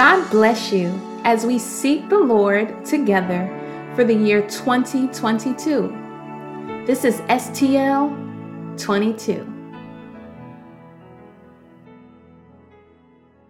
God bless you as we seek the Lord together for the year 2022. This is STL 22.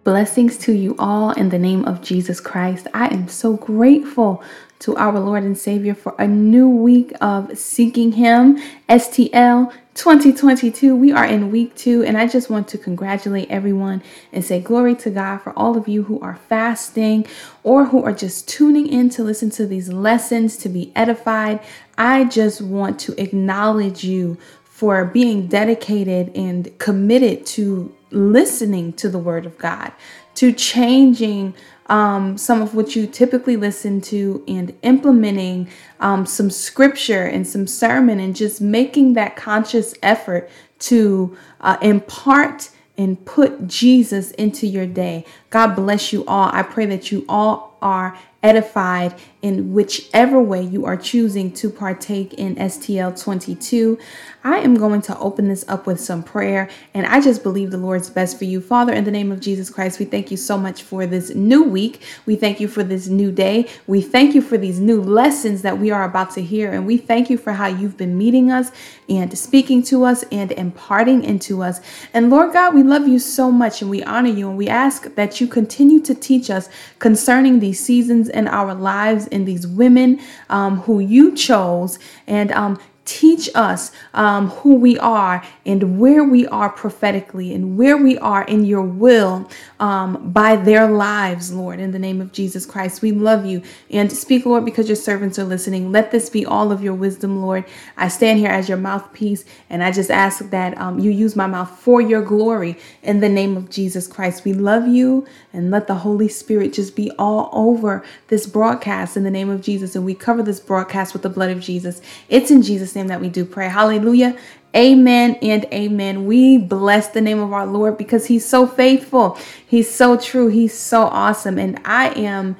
Blessings to you all in the name of Jesus Christ. I am so grateful to our Lord and Savior for a new week of seeking Him. STL 2022. We are in week two, and I just want to congratulate everyone and say glory to God for all of you who are fasting or who are just tuning in to listen to these lessons to be edified. I just want to acknowledge you for being dedicated and committed to listening to the Word of God, to changing um, some of what you typically listen to and implementing um, some scripture and some sermon and just making that conscious effort to uh, impart and put Jesus into your day. God bless you all. I pray that you all are edified in whichever way you are choosing to partake in STL 22. I am going to open this up with some prayer, and I just believe the Lord's best for you. Father, in the name of Jesus Christ, we thank you so much for this new week. We thank you for this new day. We thank you for these new lessons that we are about to hear, and we thank you for how you've been meeting us and speaking to us and imparting into us. And Lord God, we love you so much and we honor you, and we ask that you continue to teach us concerning these seasons in our lives and these women um, who you chose. And um, teach us um, who we are and where we are prophetically and where we are in your will um, by their lives, Lord, in the name of Jesus Christ. We love you and speak, Lord, because your servants are listening. Let this be all of your wisdom, Lord. I stand here as your mouthpiece and I just ask that um, you use my mouth for your glory in the name of Jesus Christ. We love you and let the Holy Spirit just be all over this broadcast in the name of Jesus. And we cover this broadcast with the blood of Jesus. It's in Jesus' name that we do pray. Hallelujah. Amen and amen. We bless the name of our Lord because He's so faithful. He's so true. He's so awesome. And I am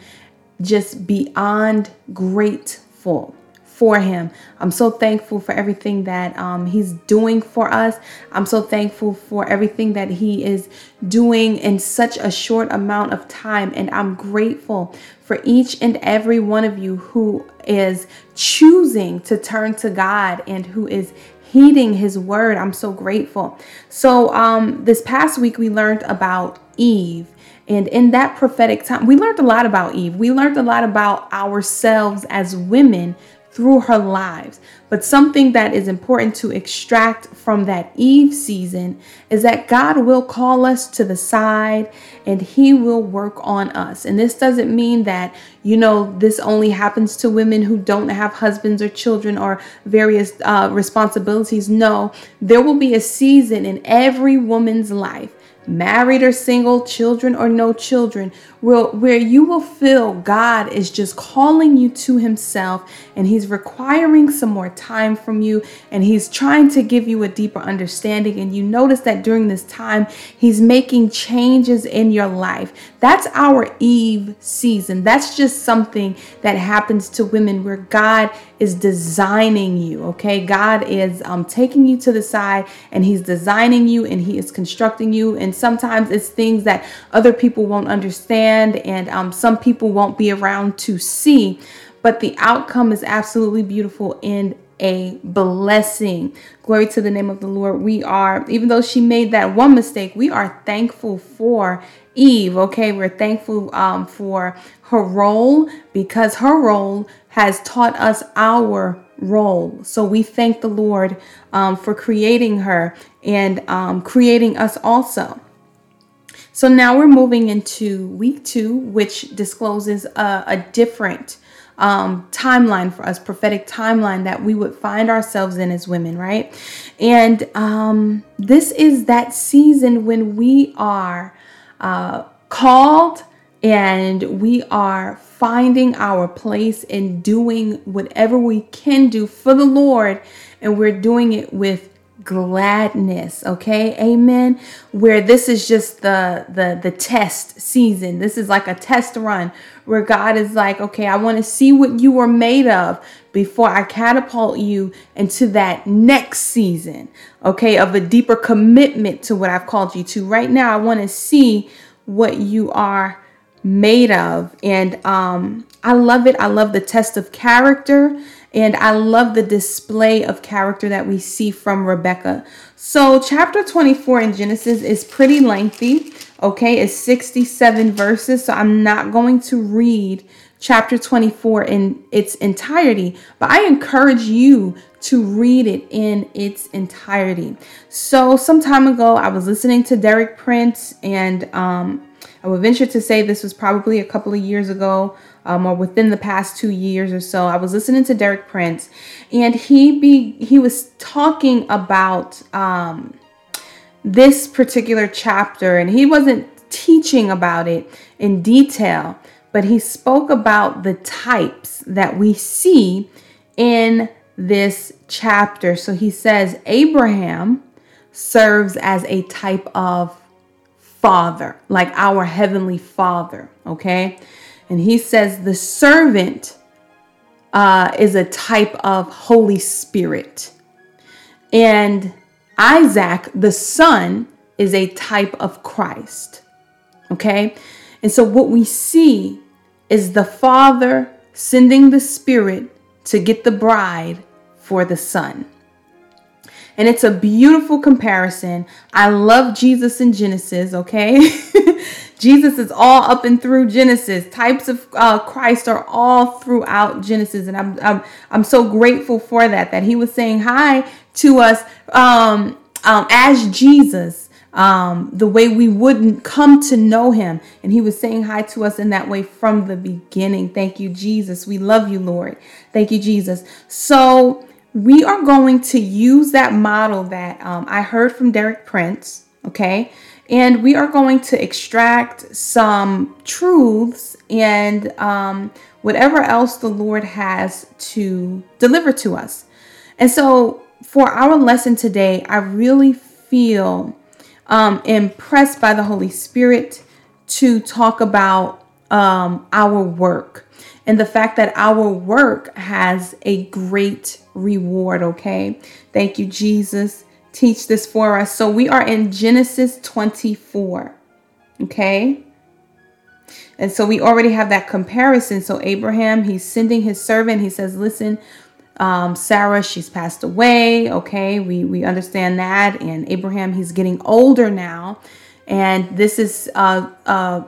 just beyond grateful for him. I'm so thankful for everything that um, he's doing for us. I'm so thankful for everything that he is doing in such a short amount of time. And I'm grateful for each and every one of you who is choosing to turn to God and who is heeding his word. I'm so grateful. So, um, this past week we learned about Eve. And in that prophetic time, we learned a lot about Eve. We learned a lot about ourselves as women through her lives. But something that is important to extract from that Eve season is that God will call us to the side and He will work on us. And this doesn't mean that, you know, this only happens to women who don't have husbands or children or various uh, responsibilities. No, there will be a season in every woman's life married or single, children or no children, where, where you will feel God is just calling you to Himself and He's requiring some more time from you and He's trying to give you a deeper understanding. And you notice that during this time, He's making changes in your life. That's our Eve season. That's just something that happens to women where God is designing you, okay? God is um, taking you to the side and He's designing you and He is constructing you. And sometimes it's things that other people won't understand and um, some people won't be around to see. But the outcome is absolutely beautiful and a blessing. Glory to the name of the Lord. We are, even though she made that one mistake, we are thankful for Eve. Okay, we're thankful um, for her role because her role has taught us our role. So we thank the Lord um, for creating her and um, creating us also. So now we're moving into week two, which discloses a, a different um, timeline for us, prophetic timeline that we would find ourselves in as women, right? And um, this is that season when we are uh, called and we are finding our place and doing whatever we can do for the Lord, and we're doing it with gladness okay amen where this is just the the the test season this is like a test run where god is like okay i want to see what you are made of before i catapult you into that next season okay of a deeper commitment to what i've called you to right now i want to see what you are made of. And um, I love it. I love the test of character. And I love the display of character that we see from Rebecca. So, chapter 24 in Genesis is pretty lengthy. Okay, it's 67 verses. So, I'm not going to read chapter 24 in its entirety, but I encourage you to read it in its entirety. So, some time ago, I was listening to Derek Prince, and um, I would venture to say this was probably a couple of years ago um, or within the past two years or so. I was listening to Derek Prince, and he be he was talking about um, this particular chapter, and he wasn't teaching about it in detail, but he spoke about the types that we see in this chapter. So he says Abraham serves as a type of father, like our heavenly father, okay? And he says the servant uh, is a type of Holy Spirit. And Isaac, the son, is a type of Christ. Okay? And so what we see is the Father sending the Spirit to get the bride for the Son. And it's a beautiful comparison. I love Jesus in Genesis, okay? Jesus is all up and through Genesis. Types of uh, Christ are all throughout Genesis, and I'm, I'm I'm so grateful for that. That He was saying hi to us um, um, as Jesus, um, the way we wouldn't come to know Him, and He was saying hi to us in that way from the beginning. Thank you, Jesus. We love you, Lord. Thank you, Jesus. So we are going to use that model that um, I heard from Derek Prince. Okay and we are going to extract some truths and um, whatever else the Lord has to deliver to us. And so, for our lesson today, I really feel um, impressed by the Holy Spirit to talk about um, our work and the fact that our work has a great reward. Okay. Thank you, Jesus teach this for us. So we are in Genesis 24. Okay. And so we already have that comparison. So Abraham, he's sending his servant. He says, listen, um, Sarah, she's passed away. Okay. We, we understand that. And Abraham, he's getting older now. And this is uh, uh,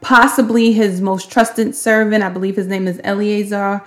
possibly his most trusted servant. I believe his name is Eliezer.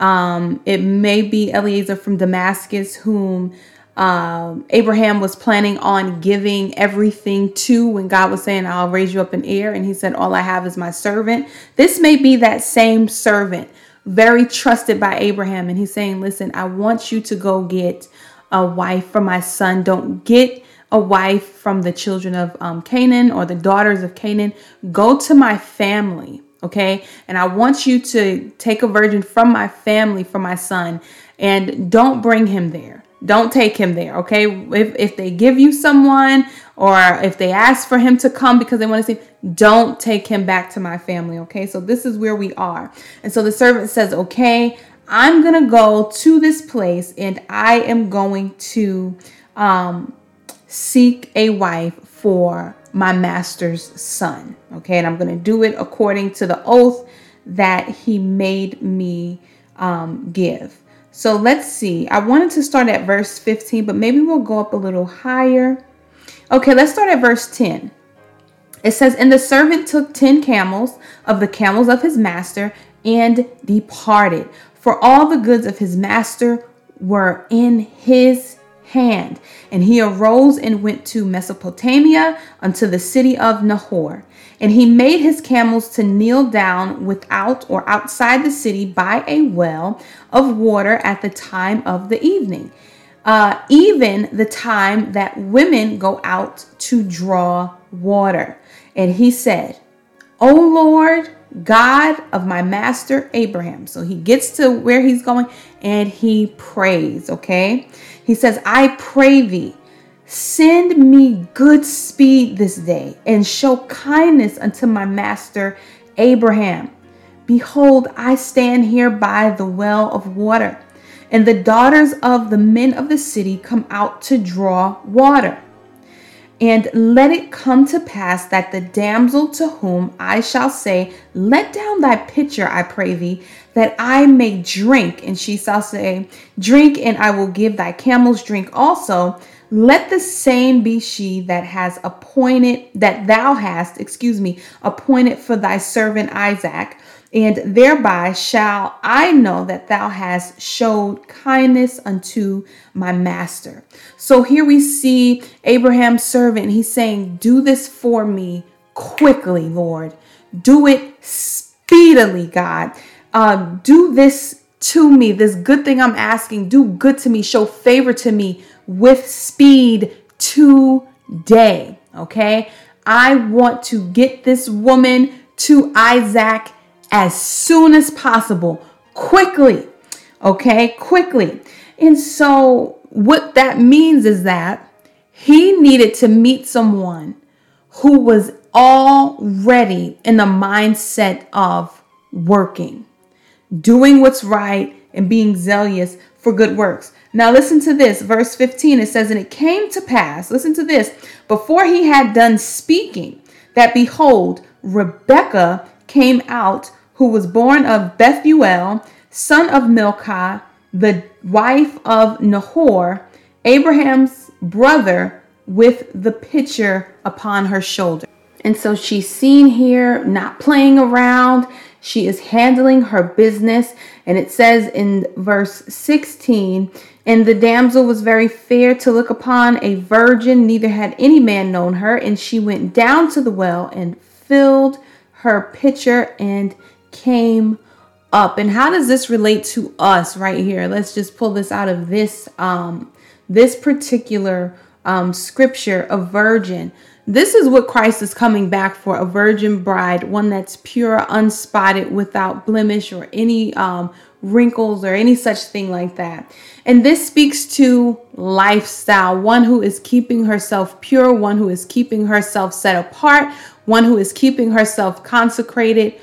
Um, it may be Eliezer from Damascus, whom um, Abraham was planning on giving everything to when God was saying, I'll raise you up in heir. And he said, All I have is my servant. This may be that same servant, very trusted by Abraham. And he's saying, Listen, I want you to go get a wife for my son. Don't get a wife from the children of um, Canaan or the daughters of Canaan. Go to my family. Okay. And I want you to take a virgin from my family for my son and don't bring him there. Don't take him there, okay? If, if they give you someone or if they ask for him to come because they want to see, don't take him back to my family, okay? So this is where we are. And so the servant says, okay, I'm going to go to this place and I am going to um, seek a wife for my master's son, okay? And I'm going to do it according to the oath that he made me um, give. So let's see. I wanted to start at verse 15, but maybe we'll go up a little higher. Okay, let's start at verse 10. It says, And the servant took 10 camels of the camels of his master and departed, for all the goods of his master were in his hand. And he arose and went to Mesopotamia unto the city of Nahor. And he made his camels to kneel down without or outside the city by a well of water at the time of the evening, uh, even the time that women go out to draw water. And he said, O Lord, God of my master Abraham. So he gets to where he's going and he prays, okay? He says, I pray thee Send me good speed this day and show kindness unto my master Abraham. Behold, I stand here by the well of water, and the daughters of the men of the city come out to draw water. And let it come to pass that the damsel to whom I shall say, Let down thy pitcher, I pray thee, that I may drink. And she shall say, Drink, and I will give thy camels drink also. Let the same be she that has appointed, that thou hast, excuse me, appointed for thy servant Isaac and thereby shall I know that thou hast showed kindness unto my master. So here we see Abraham's servant. He's saying, Do this for me quickly, Lord. Do it speedily, God. Uh, do this to me, this good thing I'm asking. Do good to me. Show favor to me with speed today. Okay. I want to get this woman to Isaac as soon as possible, quickly. Okay, quickly. And so, what that means is that he needed to meet someone who was already in the mindset of working, doing what's right, and being zealous for good works. Now, listen to this. Verse 15 it says, And it came to pass, listen to this, before he had done speaking, that behold, Rebekah came out who was born of Bethuel, son of Milcah, the wife of Nahor, Abraham's brother, with the pitcher upon her shoulder. And so she's seen here not playing around. She is handling her business. And it says in verse 16, and the damsel was very fair to look upon, a virgin, neither had any man known her. And she went down to the well and filled her pitcher and came up. And how does this relate to us right here? Let's just pull this out of this um this particular um scripture, a virgin. This is what Christ is coming back for, a virgin bride, one that's pure, unspotted, without blemish or any um wrinkles or any such thing like that. And this speaks to lifestyle, one who is keeping herself pure, one who is keeping herself set apart, one who is keeping herself consecrated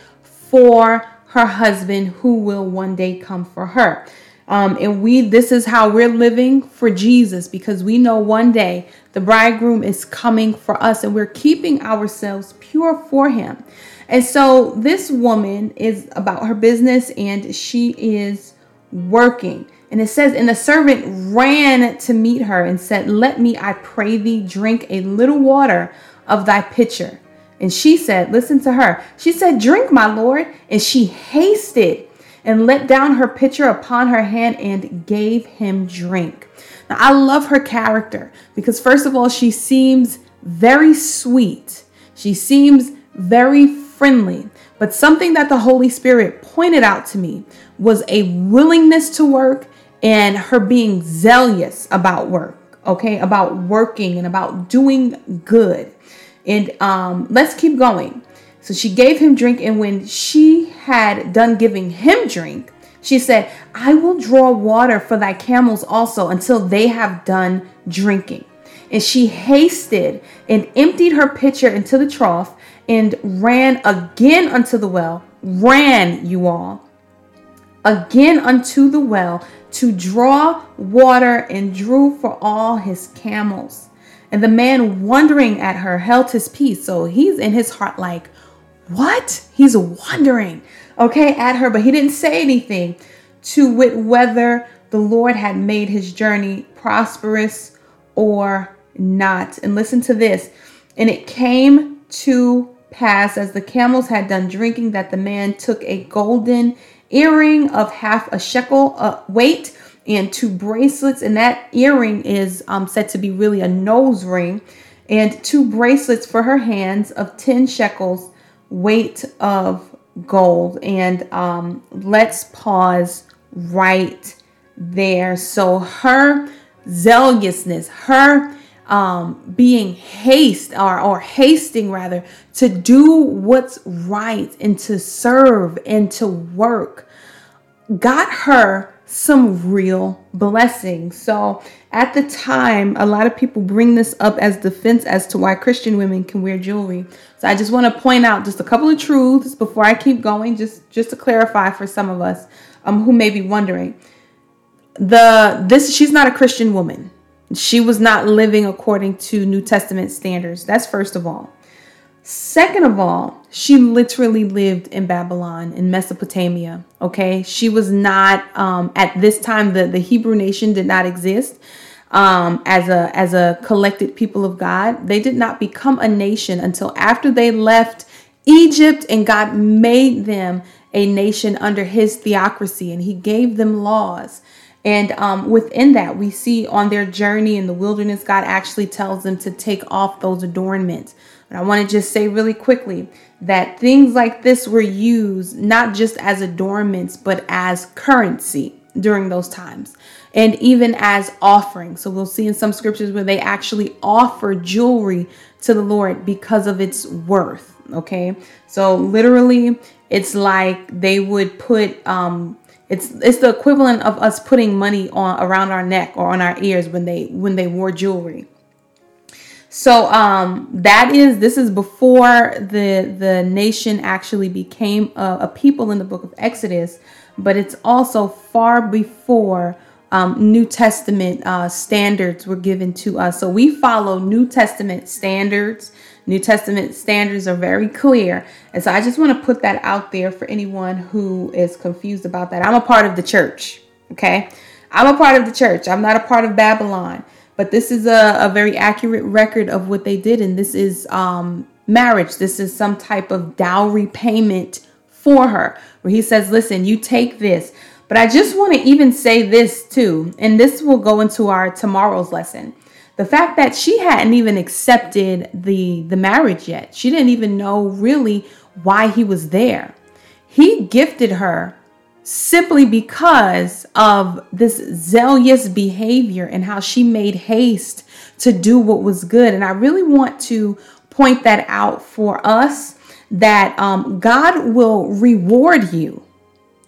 for her husband who will one day come for her. Um, and we, this is how we're living for Jesus because we know one day the bridegroom is coming for us and we're keeping ourselves pure for him. And so this woman is about her business and she is working. And it says, And the servant ran to meet her and said, Let me, I pray thee, drink a little water of thy pitcher. And she said, Listen to her. She said, Drink, my Lord. And she hasted and let down her pitcher upon her hand and gave him drink. Now, I love her character because, first of all, she seems very sweet. She seems very friendly. But something that the Holy Spirit pointed out to me was a willingness to work and her being zealous about work, okay, about working and about doing good. And um, let's keep going. So she gave him drink, and when she had done giving him drink, she said, I will draw water for thy camels also until they have done drinking. And she hasted and emptied her pitcher into the trough and ran again unto the well. Ran, you all, again unto the well to draw water and drew for all his camels. And the man, wondering at her, held his peace. So he's in his heart like, What? He's wondering, okay, at her, but he didn't say anything to wit whether the Lord had made his journey prosperous or not. And listen to this. And it came to pass as the camels had done drinking that the man took a golden earring of half a shekel uh, weight and two bracelets. And that earring is um, said to be really a nose ring, and two bracelets for her hands of 10 shekels weight of gold. And um, let's pause right there. So her zealousness, her um, being haste or, or hasting rather to do what's right and to serve and to work got her some real blessings. So at the time, a lot of people bring this up as defense as to why Christian women can wear jewelry. So I just want to point out just a couple of truths before I keep going, just just to clarify for some of us um, who may be wondering. The this she's not a Christian woman. She was not living according to New Testament standards. That's first of all. Second of all, she literally lived in Babylon, in Mesopotamia. Okay. She was not, um, at this time, the, the Hebrew nation did not exist um, as a as a collected people of God. They did not become a nation until after they left Egypt and God made them a nation under his theocracy and he gave them laws. And um, within that, we see on their journey in the wilderness, God actually tells them to take off those adornments. And I want to just say really quickly that things like this were used not just as adornments, but as currency during those times and even as offerings. So we'll see in some scriptures where they actually offer jewelry to the Lord because of its worth. Okay. So literally, it's like they would put, um, it's it's the equivalent of us putting money on around our neck or on our ears when they when they wore jewelry. So um, that is this is before the the nation actually became a, a people in the book of Exodus, but it's also far before um, New Testament uh, standards were given to us. So we follow New Testament standards. New Testament standards are very clear. And so I just want to put that out there for anyone who is confused about that. I'm a part of the church. Okay. I'm a part of the church. I'm not a part of Babylon. But this is a, a very accurate record of what they did. And this is um, marriage. This is some type of dowry payment for her, where he says, Listen, you take this. But I just want to even say this too, and this will go into our tomorrow's lesson. The fact that she hadn't even accepted the the marriage yet. She didn't even know really why he was there. He gifted her simply because of this zealous behavior and how she made haste to do what was good. And I really want to point that out for us that um, God will reward you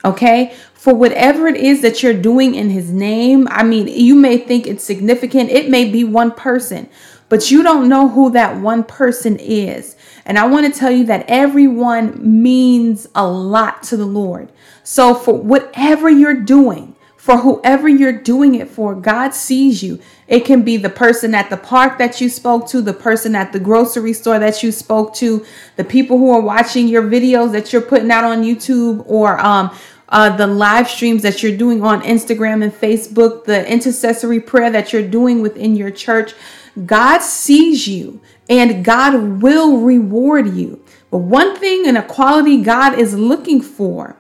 okay? For whatever it is that you're doing in his name i mean you may think it's significant. It may be one person but you don't know who that one person is and i want to tell you that everyone means a lot to the lord so for whatever you're doing for whoever you're doing it for. God sees you. It can be the person at the park that you spoke to, the person at the grocery store that you spoke to, the people who are watching your videos that you're putting out on YouTube, or um, uh, the live streams that you're doing on Instagram and Facebook, the intercessory prayer that you're doing within your church. God sees you and God will reward you. But one thing and a quality God is looking for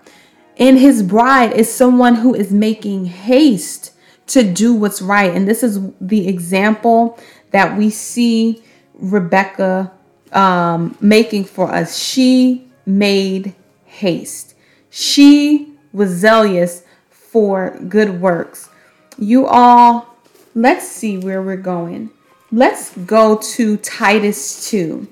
in his bride is someone who is making haste to do what's right. And this is the example that we see Rebecca um, making for us. She made haste. She was zealous for good works. You all, let's see where we're going. Let's go to Titus 2.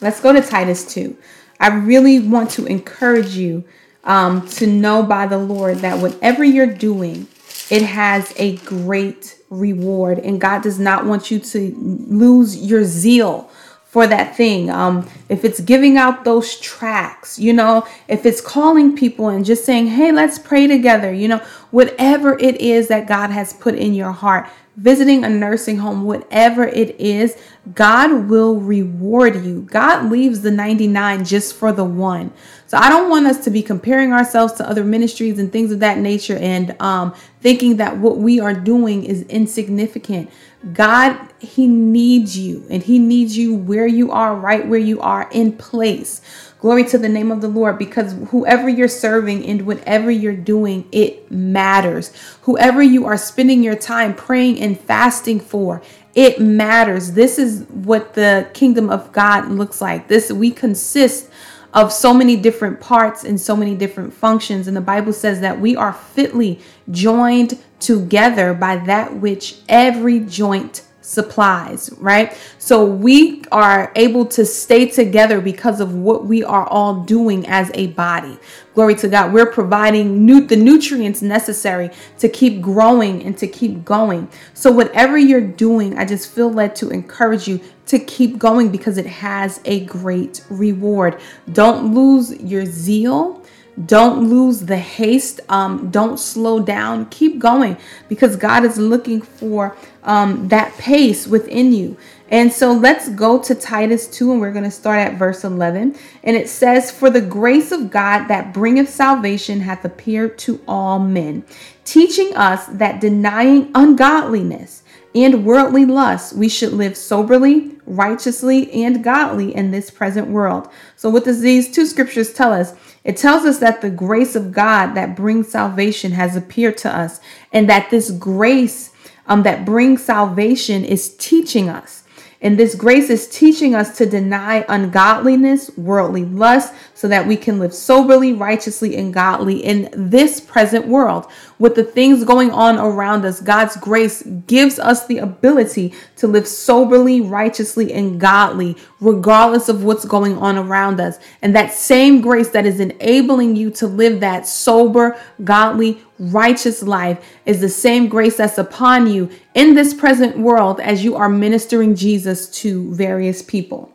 Let's go to Titus 2. I really want to encourage you um, to know by the Lord that whatever you're doing, it has a great reward. And God does not want you to lose your zeal for that thing. Um, if it's giving out those tracks, you know, if it's calling people and just saying, hey, let's pray together, you know, whatever it is that God has put in your heart, visiting a nursing home, whatever it is, God will reward you. God leaves the 99 just for the one. So I don't want us to be comparing ourselves to other ministries and things of that nature and um, thinking that what we are doing is insignificant. God, He needs you and He needs you where you are, right where you are in place. Glory to the name of the Lord because whoever you're serving and whatever you're doing, it matters. Whoever you are spending your time praying and fasting for, it matters. This is what the kingdom of God looks like. This we consist of so many different parts and so many different functions. And the Bible says that we are fitly joined together by that which every joint supplies, right? So we are able to stay together because of what we are all doing as a body. Glory to God. We're providing nu- the nutrients necessary to keep growing and to keep going. So whatever you're doing, I just feel led to encourage you to keep going because it has a great reward. Don't lose your zeal. Don't lose the haste. Um, don't slow down. Keep going because God is looking for um, that pace within you. And so let's go to Titus 2, and we're going to start at verse 11. And it says, For the grace of God that bringeth salvation hath appeared to all men, teaching us that denying ungodliness and worldly lusts, we should live soberly, righteously, and godly in this present world. So, what does these two scriptures tell us? It tells us that the grace of God that brings salvation has appeared to us, and that this grace um, that brings salvation is teaching us. And this grace is teaching us to deny ungodliness, worldly lust, so that we can live soberly, righteously, and godly in this present world. With the things going on around us, God's grace gives us the ability to live soberly, righteously, and godly, regardless of what's going on around us. And that same grace that is enabling you to live that sober, godly, righteous life is the same grace that's upon you in this present world as you are ministering Jesus to various people.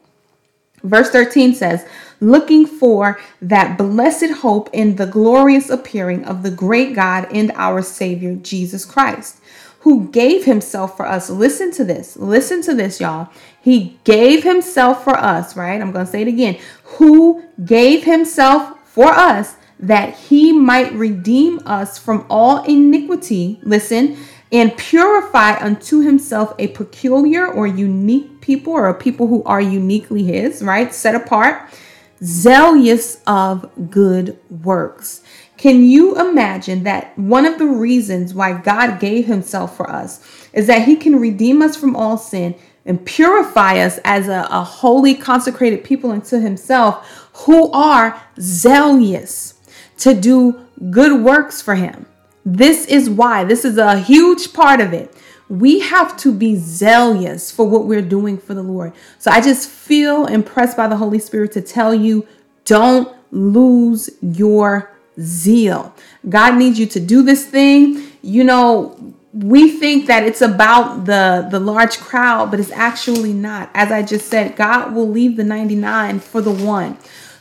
Verse 13 says, looking for that blessed hope in the glorious appearing of the great God and our Savior, Jesus Christ, who gave himself for us. Listen to this. Listen to this, y'all. He gave himself for us, right? I'm going to say it again. Who gave himself for us that he might redeem us from all iniquity, listen, and purify unto himself a peculiar or unique people or a people who are uniquely his, right? Set apart, zealous of good works. Can you imagine that one of the reasons why God gave himself for us is that he can redeem us from all sin and purify us as a, a holy, consecrated people unto himself who are zealous to do good works for Him. This is why, this is a huge part of it. We have to be zealous for what we're doing for the Lord. So I just feel impressed by the Holy Spirit to tell you don't lose your zeal. God needs you to do this thing. You know, we think that it's about the the large crowd, but it's actually not. As I just said, God will leave the 99 for the one.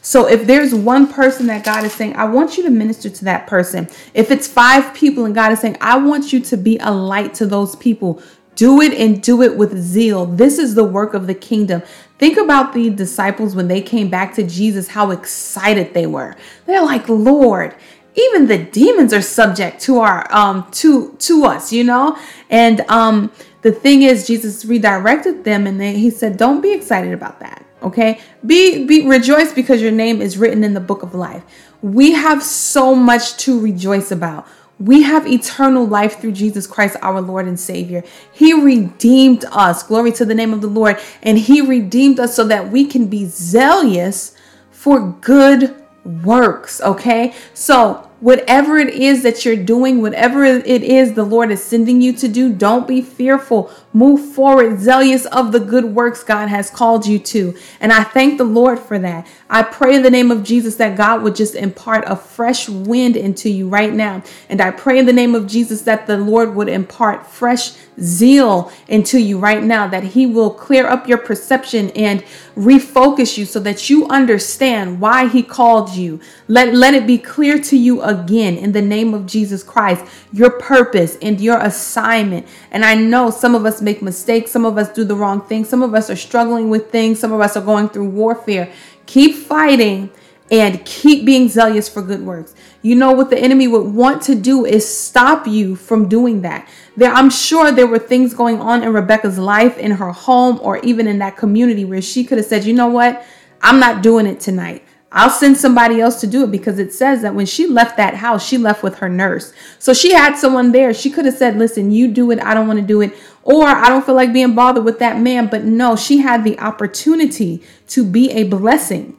So if there's one person that God is saying, I want you to minister to that person. If it's five people and God is saying, I want you to be a light to those people, do it and do it with zeal. This is the work of the kingdom. Think about the disciples when they came back to Jesus, how excited they were. They're like, Lord, even the demons are subject to our um to to us, you know? And um the thing is Jesus redirected them and they, he said, Don't be excited about that okay be be rejoice because your name is written in the book of life we have so much to rejoice about we have eternal life through Jesus Christ, our Lord and Savior. He redeemed us. Glory to the name of the Lord. And He redeemed us so that we can be zealous for good works. Okay. So whatever it is that you're doing, whatever it is the Lord is sending you to do, don't be fearful. Move forward, zealous of the good works God has called you to. And I thank the Lord for that. I pray in the name of Jesus that God would just impart a fresh wind into you right now. And I pray in the name of Jesus that the Lord would impart fresh zeal into you right now, that He will clear up your perception and refocus you so that you understand why He called you. Let, let it be clear to you again in the name of Jesus Christ, your purpose and your assignment. And I know some of us make mistakes, some of us do the wrong thing, some of us are struggling with things, some of us are going through warfare. Keep fighting and keep being zealous for good works. You know what the enemy would want to do is stop you from doing that. There, I'm sure there were things going on in Rebecca's life, in her home, or even in that community where she could have said, you know what? I'm not doing it tonight. I'll send somebody else to do it because it says that when she left that house, she left with her nurse. So she had someone there. She could have said, Listen, you do it. I don't want to do it. Or I don't feel like being bothered with that man. But no, she had the opportunity to be a blessing.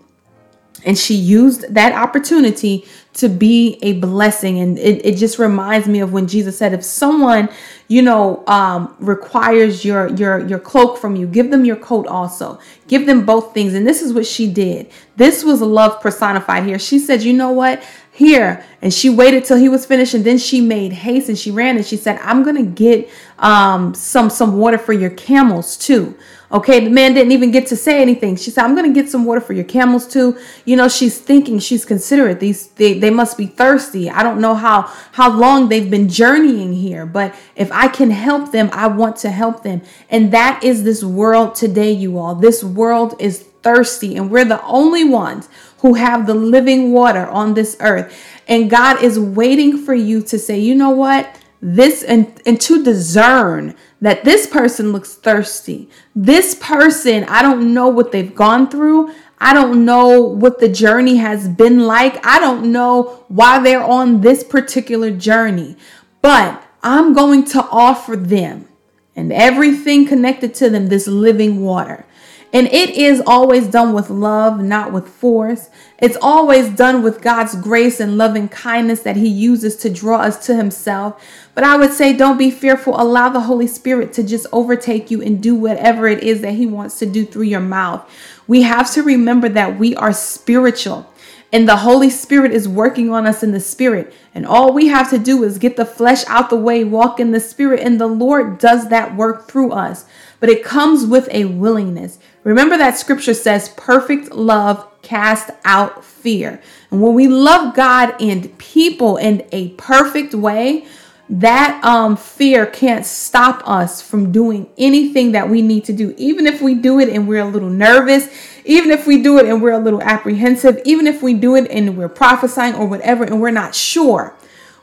And she used that opportunity to be a blessing. And it, it just reminds me of when Jesus said, if someone, you know, um, requires your your your cloak from you, give them your coat also. Give them both things. And this is what she did. This was love personified here. She said, you know what? Here. And she waited till he was finished and then she made haste and she ran and she said, I'm to get um, some, some water for your camels too. Okay, the man didn't even get to say anything. She said, I'm to get some water for your camels too. You know, she's thinking, she's considerate. These they, they must be thirsty. I don't know how how long they've been journeying here, but if I can help them, I want to help them. And that is this world today, you all. This world is thirsty and we're the only ones who have the living water on this earth. And God is waiting for you to say, "You know what? This and and to discern that this person looks thirsty. This person, I don't know what they've gone through. I don't know what the journey has been like. I don't know why they're on this particular journey. But I'm going to offer them and everything connected to them this living water. And it is always done with love, not with force. It's always done with God's grace and loving kindness that He uses to draw us to Himself. But I would say, don't be fearful. Allow the Holy Spirit to just overtake you and do whatever it is that He wants to do through your mouth. We have to remember that we are spiritual. And the Holy Spirit is working on us in the Spirit. And all we have to do is get the flesh out the way, walk in the Spirit, and the Lord does that work through us. But it comes with a willingness. Remember that scripture says, perfect love cast out fear. And when we love God and people in a perfect way, that um, fear can't stop us from doing anything that we need to do. Even if we do it and we're a little nervous, even if we do it and we're a little apprehensive, even if we do it and we're prophesying or whatever and we're not sure,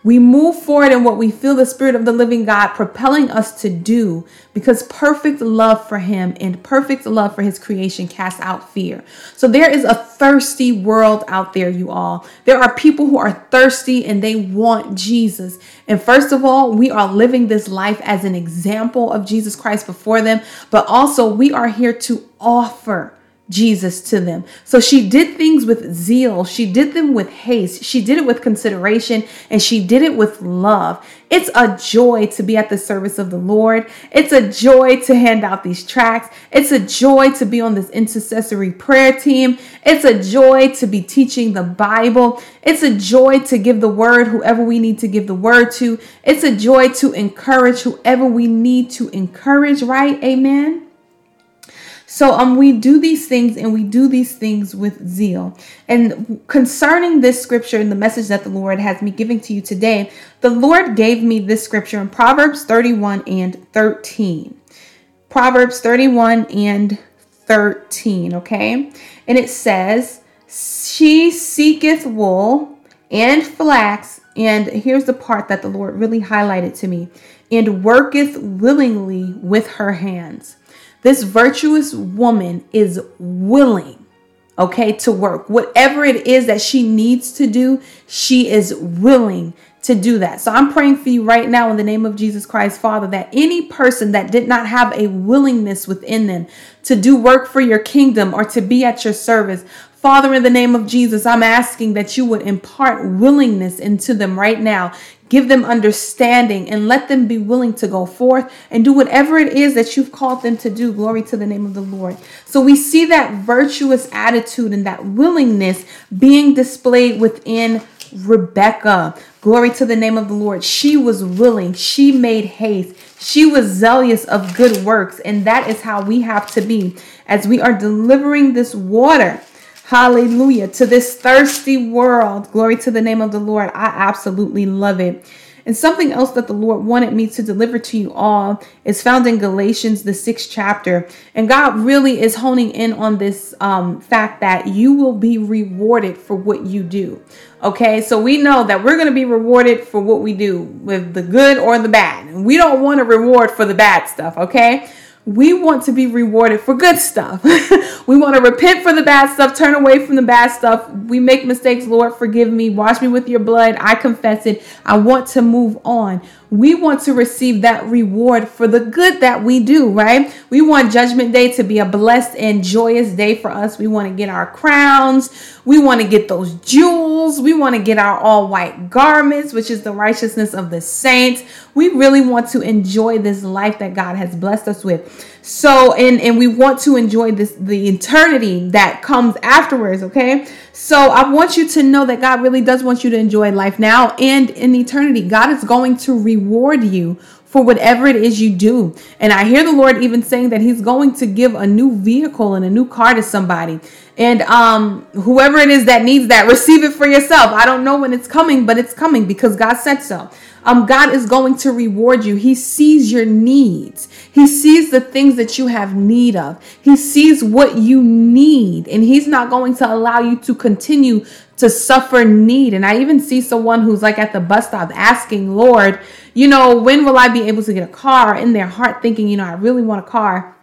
we move forward in what we feel the Spirit of the living God propelling us to do because perfect love for Him and perfect love for His creation casts out fear. So there is a thirsty world out there, you all. There are people who are thirsty and they want Jesus. And first of all, we are living this life as an example of Jesus Christ before them, but also we are here to offer Jesus to them. So she did things with zeal. She did them with haste. She did it with consideration and she did it with love. It's a joy to be at the service of the Lord. It's a joy to hand out these tracts. It's a joy to be on this intercessory prayer team. It's a joy to be teaching the Bible. It's a joy to give the word whoever we need to give the word to. It's a joy to encourage whoever we need to encourage, right? Amen. So um we do these things and we do these things with zeal. And concerning this scripture and the message that the Lord has me giving to you today, the Lord gave me this scripture in Proverbs 31 and 13. Proverbs 31 and 13, okay? And it says, She seeketh wool and flax, and here's the part that the Lord really highlighted to me, and worketh willingly with her hands. This virtuous woman is willing, okay, to work. Whatever it is that she needs to do, she is willing to do that. So I'm praying for you right now in the name of Jesus Christ, Father, that any person that did not have a willingness within them to do work for your kingdom or to be at your service, Father, in the name of Jesus, I'm asking that you would impart willingness into them right now. Give them understanding and let them be willing to go forth and do whatever it is that you've called them to do. Glory to the name of the Lord. So we see that virtuous attitude and that willingness being displayed within Rebecca. Glory to the name of the Lord. She was willing, she made haste, she was zealous of good works. And that is how we have to be as we are delivering this water Hallelujah. To this thirsty world. Glory to the name of the Lord. I absolutely love it. And something else that the Lord wanted me to deliver to you all is found in Galatians, the sixth chapter. And God really is honing in on this um, fact that you will be rewarded for what you do. Okay, so we know that we're going to be rewarded for what we do with the good or the bad. And we don't want a reward for the bad stuff. Okay, we want to be rewarded for good stuff. we want to repent for the bad stuff, turn away from the bad stuff. We make mistakes, Lord, forgive me, wash me with your blood. I confess it. I want to move on. We want to receive that reward for the good that we do, right? We want Judgment Day to be a blessed and joyous day for us. We want to get our crowns. We want to get those jewels. We want to get our all white garments, which is the righteousness of the saints. We really want to enjoy this life that God has blessed us with. So, and and we want to enjoy this the eternity that comes afterwards, okay? So, I want you to know that God really does want you to enjoy life now and in eternity. God is going to reward you for whatever it is you do. And I hear the Lord even saying that He's going to give a new vehicle and a new car to somebody. And um, whoever it is that needs that, receive it for yourself. I don't know when it's coming, but it's coming because God said so. Um, God is going to reward you. He sees your needs. He sees the things that you have need of. He sees what you need, and He's not going to allow you to continue to suffer need. And I even see someone who's like at the bus stop asking, Lord, you know, when will I be able to get a car? In their heart, thinking, you know, I really want a car.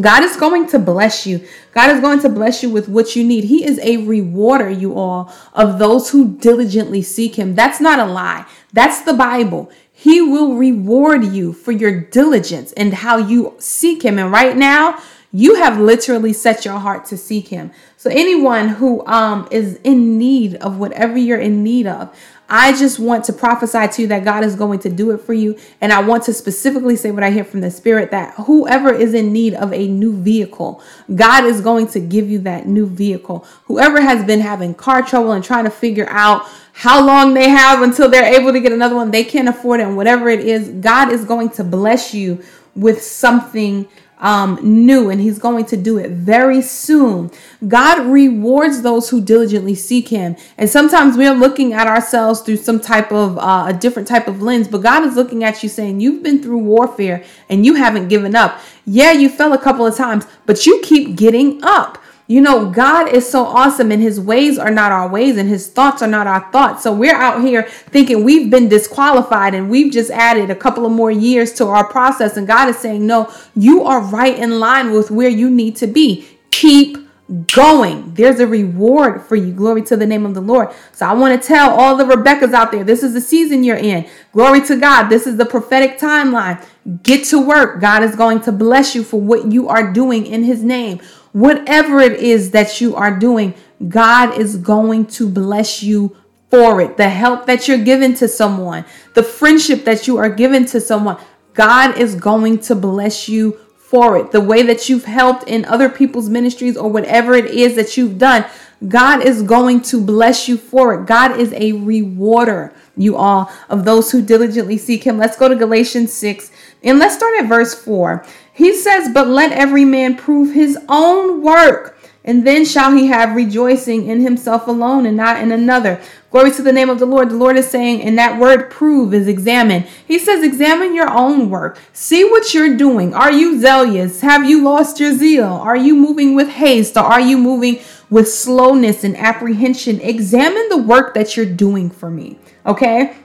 God is going to bless you. God is going to bless you with what you need. He is a rewarder, you all, of those who diligently seek Him. That's not a lie, that's the Bible. He will reward you for your diligence and how you seek Him. And right now, you have literally set your heart to seek him so anyone who um is in need of whatever you're in need of I just want to prophesy to you that God is going to do it for you. And I want to specifically say what I hear from the Spirit that whoever is in need of a new vehicle, God is going to give you that new vehicle. Whoever has been having car trouble and trying to figure out how long they have until they're able to get another one, they can't afford it, and whatever it is, God is going to bless you with something um, new and he's going to do it very soon. God rewards those who diligently seek him. And sometimes we're looking at ourselves through some type of uh, a different type of lens, but God is looking at you saying, You've been through warfare and you haven't given up. Yeah, you fell a couple of times, but you keep getting up. You know, God is so awesome and his ways are not our ways and his thoughts are not our thoughts. So we're out here thinking we've been disqualified and we've just added a couple of more years to our process. And God is saying, no, you are right in line with where you need to be. Keep going. There's a reward for you. Glory to the name of the Lord. So I want to tell all the Rebeccas out there this is the season you're in. Glory to God. This is the prophetic timeline. Get to work. God is going to bless you for what you are doing in His name. Whatever it is that you are doing, God is going to bless you for it. The help that you're giving to someone, the friendship that you are giving to someone, God is going to bless you for it. The way that you've helped in other people's ministries or whatever it is that you've done, God is going to bless you for it. God is a rewarder, you all, of those who diligently seek Him. Let's go to Galatians 6 and let's start at verse 4. He says, But let every man prove his own work, and then shall he have rejoicing in himself alone and not in another. Glory to the name of the Lord. The Lord is saying, and that word prove is examine. He says, Examine your own work. See what you're doing. Are you zealous? Have you lost your zeal? Are you moving with haste or are you moving with slowness and apprehension? Examine the work that you're doing for me. Okay?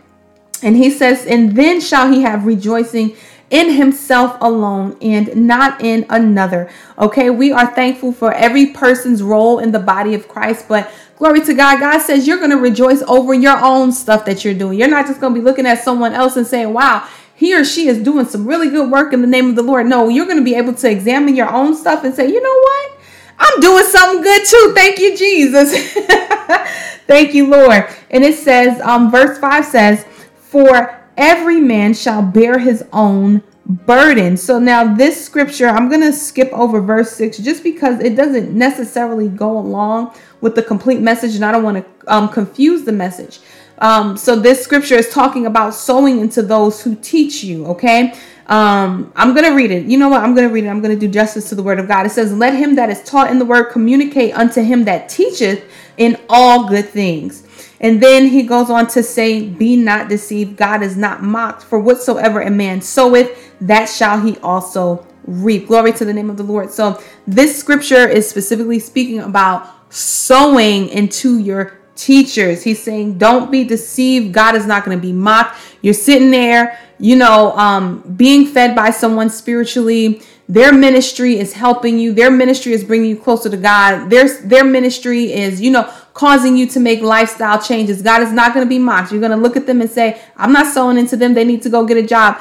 And he says, And then shall he have rejoicing in himself alone and not in another. Okay, we are thankful for every person's role in the body of Christ, but glory to God. God says you're going to rejoice over your own stuff that you're doing. You're not just going to be looking at someone else and saying, wow, he or she is doing some really good work in the name of the Lord. No, you're going to be able to examine your own stuff and say, you know what? I'm doing something good too. Thank you, Jesus. Thank you, Lord. And it says, um, verse 5 says, For every man shall bear his own burden. So now this scripture, I'm going to skip over verse 6 just because it doesn't necessarily go along with the complete message and I don't want to um, confuse the message. Um, so this scripture is talking about sowing into those who teach you, okay? Um, I'm going to read it. You know what? I'm going to read it. I'm going to do justice to the word of God. It says, Let him that is taught in the word communicate unto him that teacheth in all good things. And then he goes on to say, Be not deceived. God is not mocked. For whatsoever a man soweth, that shall he also reap. Glory to the name of the Lord. So this scripture is specifically speaking about sowing into your teachers. He's saying, Don't be deceived. God is not going to be mocked. You're sitting there, you know, um, being fed by someone spiritually their ministry is helping you their ministry is bringing you closer to god their, their ministry is you know causing you to make lifestyle changes. God is not going to be mocked. You're going to look at them and say i'm not sowing into them. They need to go get a job.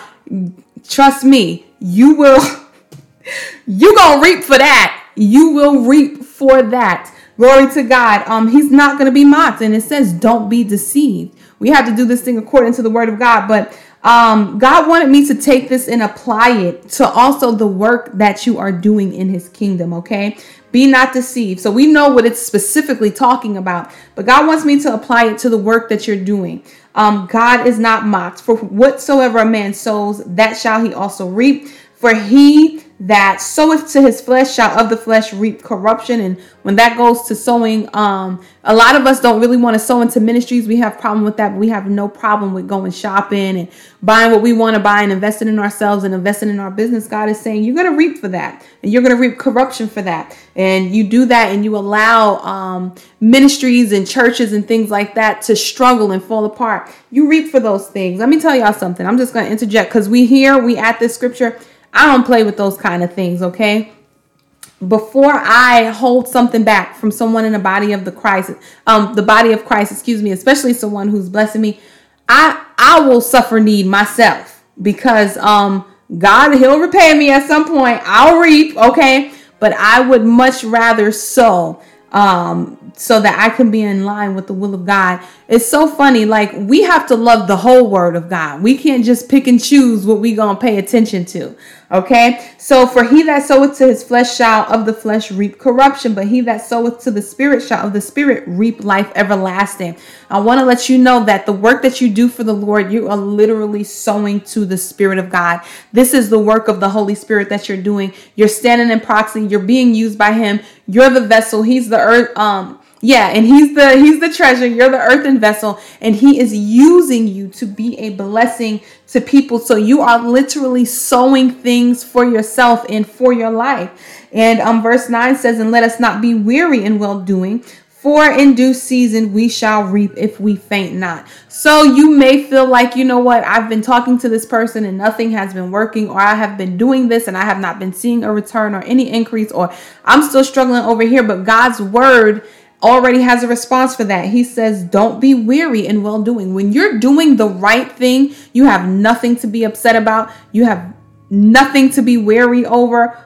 Trust me you will you gonna reap for that. You will reap for that. Glory to god. Um he's not going to be mocked. And it says don't be deceived. We have to do this thing according to the word of god but um, God wanted me to take this and apply it to also the work that you are doing in his kingdom, okay? Be not deceived. So we know what it's specifically talking about, but God wants me to apply it to the work that you're doing. Um, God is not mocked. For whatsoever a man sows, that shall he also reap. For he that soweth to his flesh shall of the flesh reap corruption. And when that goes to sowing, um, a lot of us don't really want to sow into ministries. We have problem with that, but we have no problem with going shopping and buying what we want to buy and investing in ourselves and investing in our business. God is saying you're going to reap for that, and you're going to reap corruption for that. And you do that, and you allow um, ministries and churches and things like that to struggle and fall apart. You reap for those things. Let me tell y'all something. I'm just going to interject because we here, we at this scripture I don't play with those kind of things, okay? Before I hold something back from someone in the body of the Christ, um, the body of Christ, excuse me, especially someone who's blessing me, I I will suffer need myself because um God he'll repay me at some point. I'll reap, okay? But I would much rather sow um so that I can be in line with the will of God. It's so funny. Like we have to love the whole word of God. We can't just pick and choose what we gonna pay attention to. Okay. So for he that soweth to his flesh shall of the flesh reap corruption, but he that soweth to the spirit shall of the spirit reap life everlasting. I want to let you know that the work that you do for the Lord, you are literally sowing to the spirit of God. This is the work of the Holy Spirit that you're doing. You're standing in proxy. You're being used by him. You're the vessel. He's the earth. Um, yeah, and he's the he's the treasure, you're the earthen vessel, and he is using you to be a blessing to people. So you are literally sowing things for yourself and for your life. And um verse 9 says, And let us not be weary in well doing, for in due season we shall reap if we faint not. So you may feel like, you know what, I've been talking to this person and nothing has been working, or I have been doing this and I have not been seeing a return or any increase, or I'm still struggling over here. But God's word already has a response for that. He says, Don't be weary in well doing. When you're doing the right thing, you have nothing to be upset about, you have nothing to be weary over.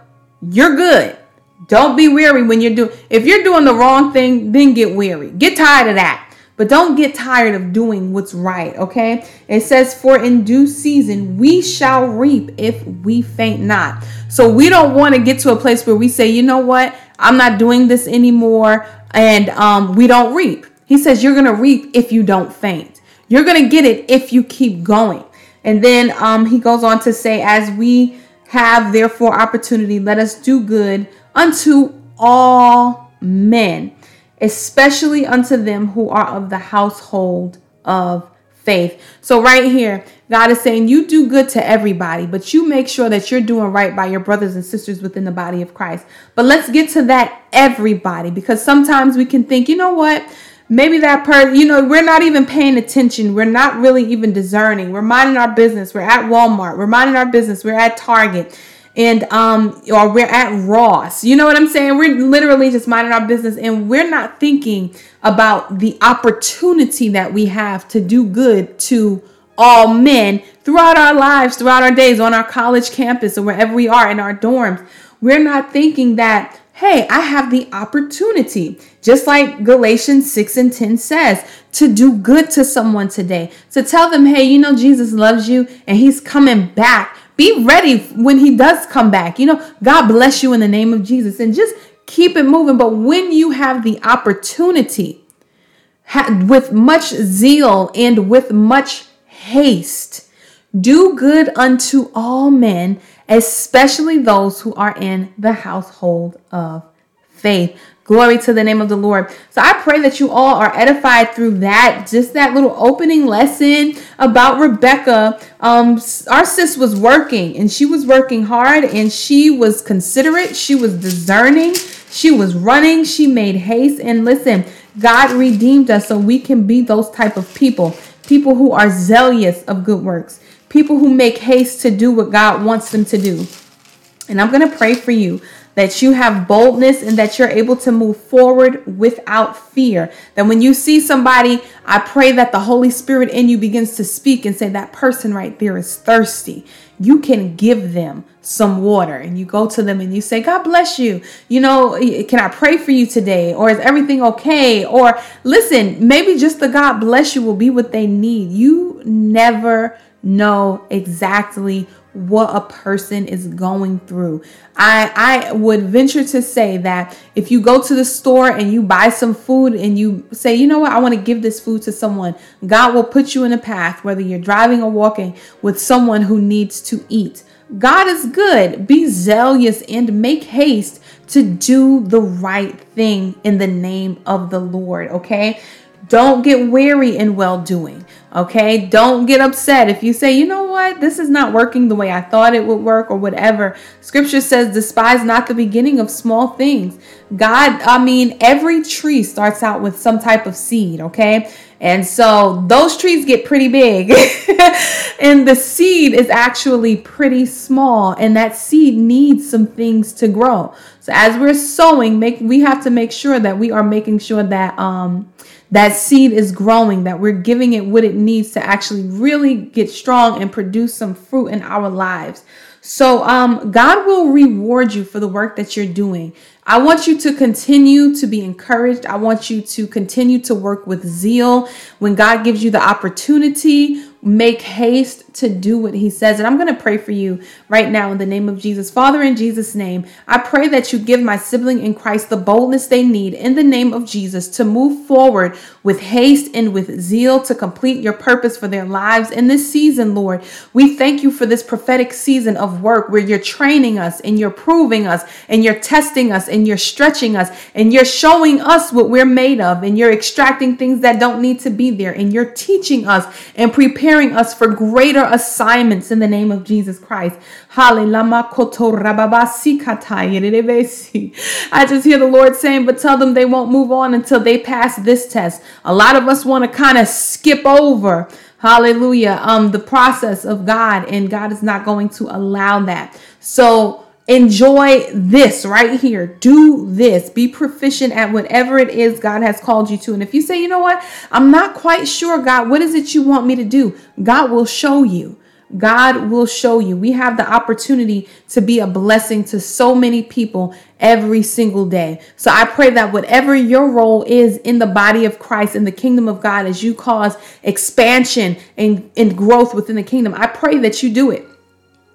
You're good. Don't be weary when you're doing if you're doing the wrong thing, then get weary. Get tired of that. But don't get tired of doing what's right, okay? It says, For in due season we shall reap if we faint not. So we don't want to get to a place where we say, you know what? I'm not doing this anymore and um, we don't reap. He says, You're going to reap if you don't faint. You're going to get it if you keep going. And then um, he goes on to say, As we have therefore opportunity, let us do good unto all men, especially unto them who are of the household of faith. So, right here, God is saying you do good to everybody, but you make sure that you're doing right by your brothers and sisters within the body of Christ. But let's get to that everybody because sometimes we can think, you know what? Maybe that person, you know, we're not even paying attention. We're not really even discerning. We're minding our business. We're at Walmart. We're minding our business. We're at Target and um or we're at Ross. You know what I'm saying? We're literally just minding our business and we're not thinking about the opportunity that we have to do good to all men throughout our lives, throughout our days on our college campus or wherever we are in our dorms. We're not thinking that hey, I have the opportunity, just like Galatians 6 and 10 says, to do good to someone today, to tell them, hey, you know, Jesus loves you and he's coming back be ready when he does come back. You know, God bless you in the name of Jesus and just keep it moving. But when you have the opportunity, with much zeal and with much haste, do good unto all men, especially those who are in the household of faith. Glory to the name of the Lord. So I pray that you all are edified through that, just that little opening lesson about Rebecca. Um, our sis was working and she was working hard and she was considerate. She was discerning. She was running. She made haste. And listen, God redeemed us so we can be those type of people. People who are zealous of good works. People who make haste to do what God wants them to do. And I'm going to pray for you that you have boldness and that you're able to move forward without fear. That when you see somebody, I pray that the Holy Spirit in you begins to speak and say, That person right there is thirsty. You can give them some water and you go to them and you say, God bless you. You know, can I pray for you today? Or is everything okay? Or listen, maybe just the God bless you will be what they need. You never know exactly what a person is going through. I I would venture to say that if you go to the store and you buy some food and you say, "You know what? I want to give this food to someone." God will put you in a path whether you're driving or walking with someone who needs to eat. God is good. Be zealous and make haste to do the right thing in the name of the Lord, okay? Don't get weary in well doing. Okay. Don't get upset if you say, you know what, this is not working the way I thought it would work or whatever. Scripture says, despise not the beginning of small things. God, I mean, every tree starts out with some type of seed. Okay. And so those trees get pretty big. and the seed is actually pretty small. And that seed needs some things to grow. So as we're sowing, make we have to make sure that we are making sure that um that seed is growing, that we're giving it what it needs to actually really get strong and produce some fruit in our lives. So, um, God will reward you for the work that you're doing. I want you to continue to be encouraged. I want you to continue to work with zeal. When God gives you the opportunity, make haste to do what he says. And I'm going to pray for you right now in the name of Jesus. Father, in Jesus' name, I pray that you give my sibling in Christ the boldness they need in the name of Jesus to move forward with haste and with zeal to complete your purpose for their lives in this season, Lord. We thank you for this prophetic season of work where you're training us and you're proving us and you're testing us and you're stretching us and you're showing us what we're made of and you're extracting things that don't need to be there and you're teaching us and preparing us for greater assignments in the name of Jesus Christ. I just hear the Lord saying, but tell them they won't move on until they pass this test. A lot of us want to kind of skip over hallelujah um the process of god and god is not going to allow that so enjoy this right here do this be proficient at whatever it is god has called you to and if you say you know what i'm not quite sure god what is it you want me to do god will show you God will show you. We have the opportunity to be a blessing to so many people every single day. So I pray that whatever your role is in the body of Christ, in the kingdom of God, as you cause expansion and, and growth within the kingdom, I pray that you do it.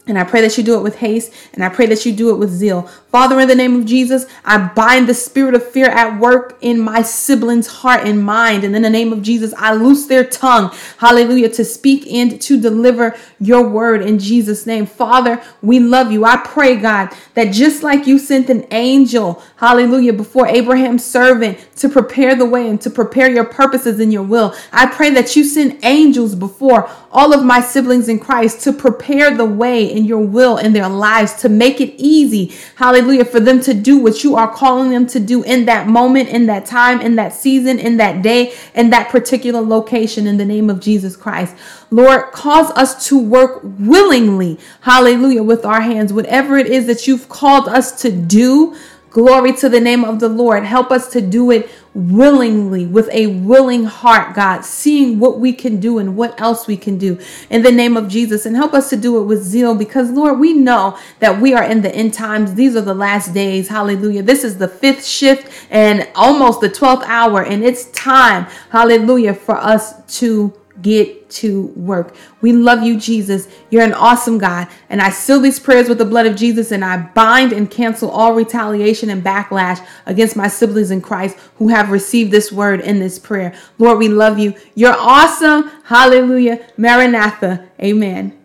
And I pray that you do it with haste and I pray that you do it with zeal. Father, in the name of Jesus, I bind the spirit of fear at work in my siblings' heart and mind. And in the name of Jesus, I loose their tongue, hallelujah, to speak and to deliver your word in Jesus' name. Father, we love you. I pray, God, that just like you sent an angel, hallelujah, before Abraham's servant to prepare the way and to prepare your purposes and your will, I pray that you send angels before all of my siblings in Christ to prepare the way in your will in their lives, to make it easy, hallelujah, for them to do what you are calling them to do in that moment, in that time, in that season, in that day, in that particular location, in the name of Jesus Christ. Lord, cause us to work willingly, hallelujah, with our hands, whatever it is that you've called us to do. Glory to the name of the Lord. Help us to do it willingly with a willing heart, God, seeing what we can do and what else we can do in the name of Jesus. And help us to do it with zeal because, Lord, we know that we are in the end times. These are the last days. Hallelujah. This is the fifth shift and almost the 12th hour. And it's time, hallelujah, for us to get to work. We love you, Jesus. You're an awesome God. And I seal these prayers with the blood of Jesus and I bind and cancel all retaliation and backlash against my siblings in Christ who have received this word in this prayer. Lord, we love you. You're awesome. Hallelujah. Maranatha. Amen.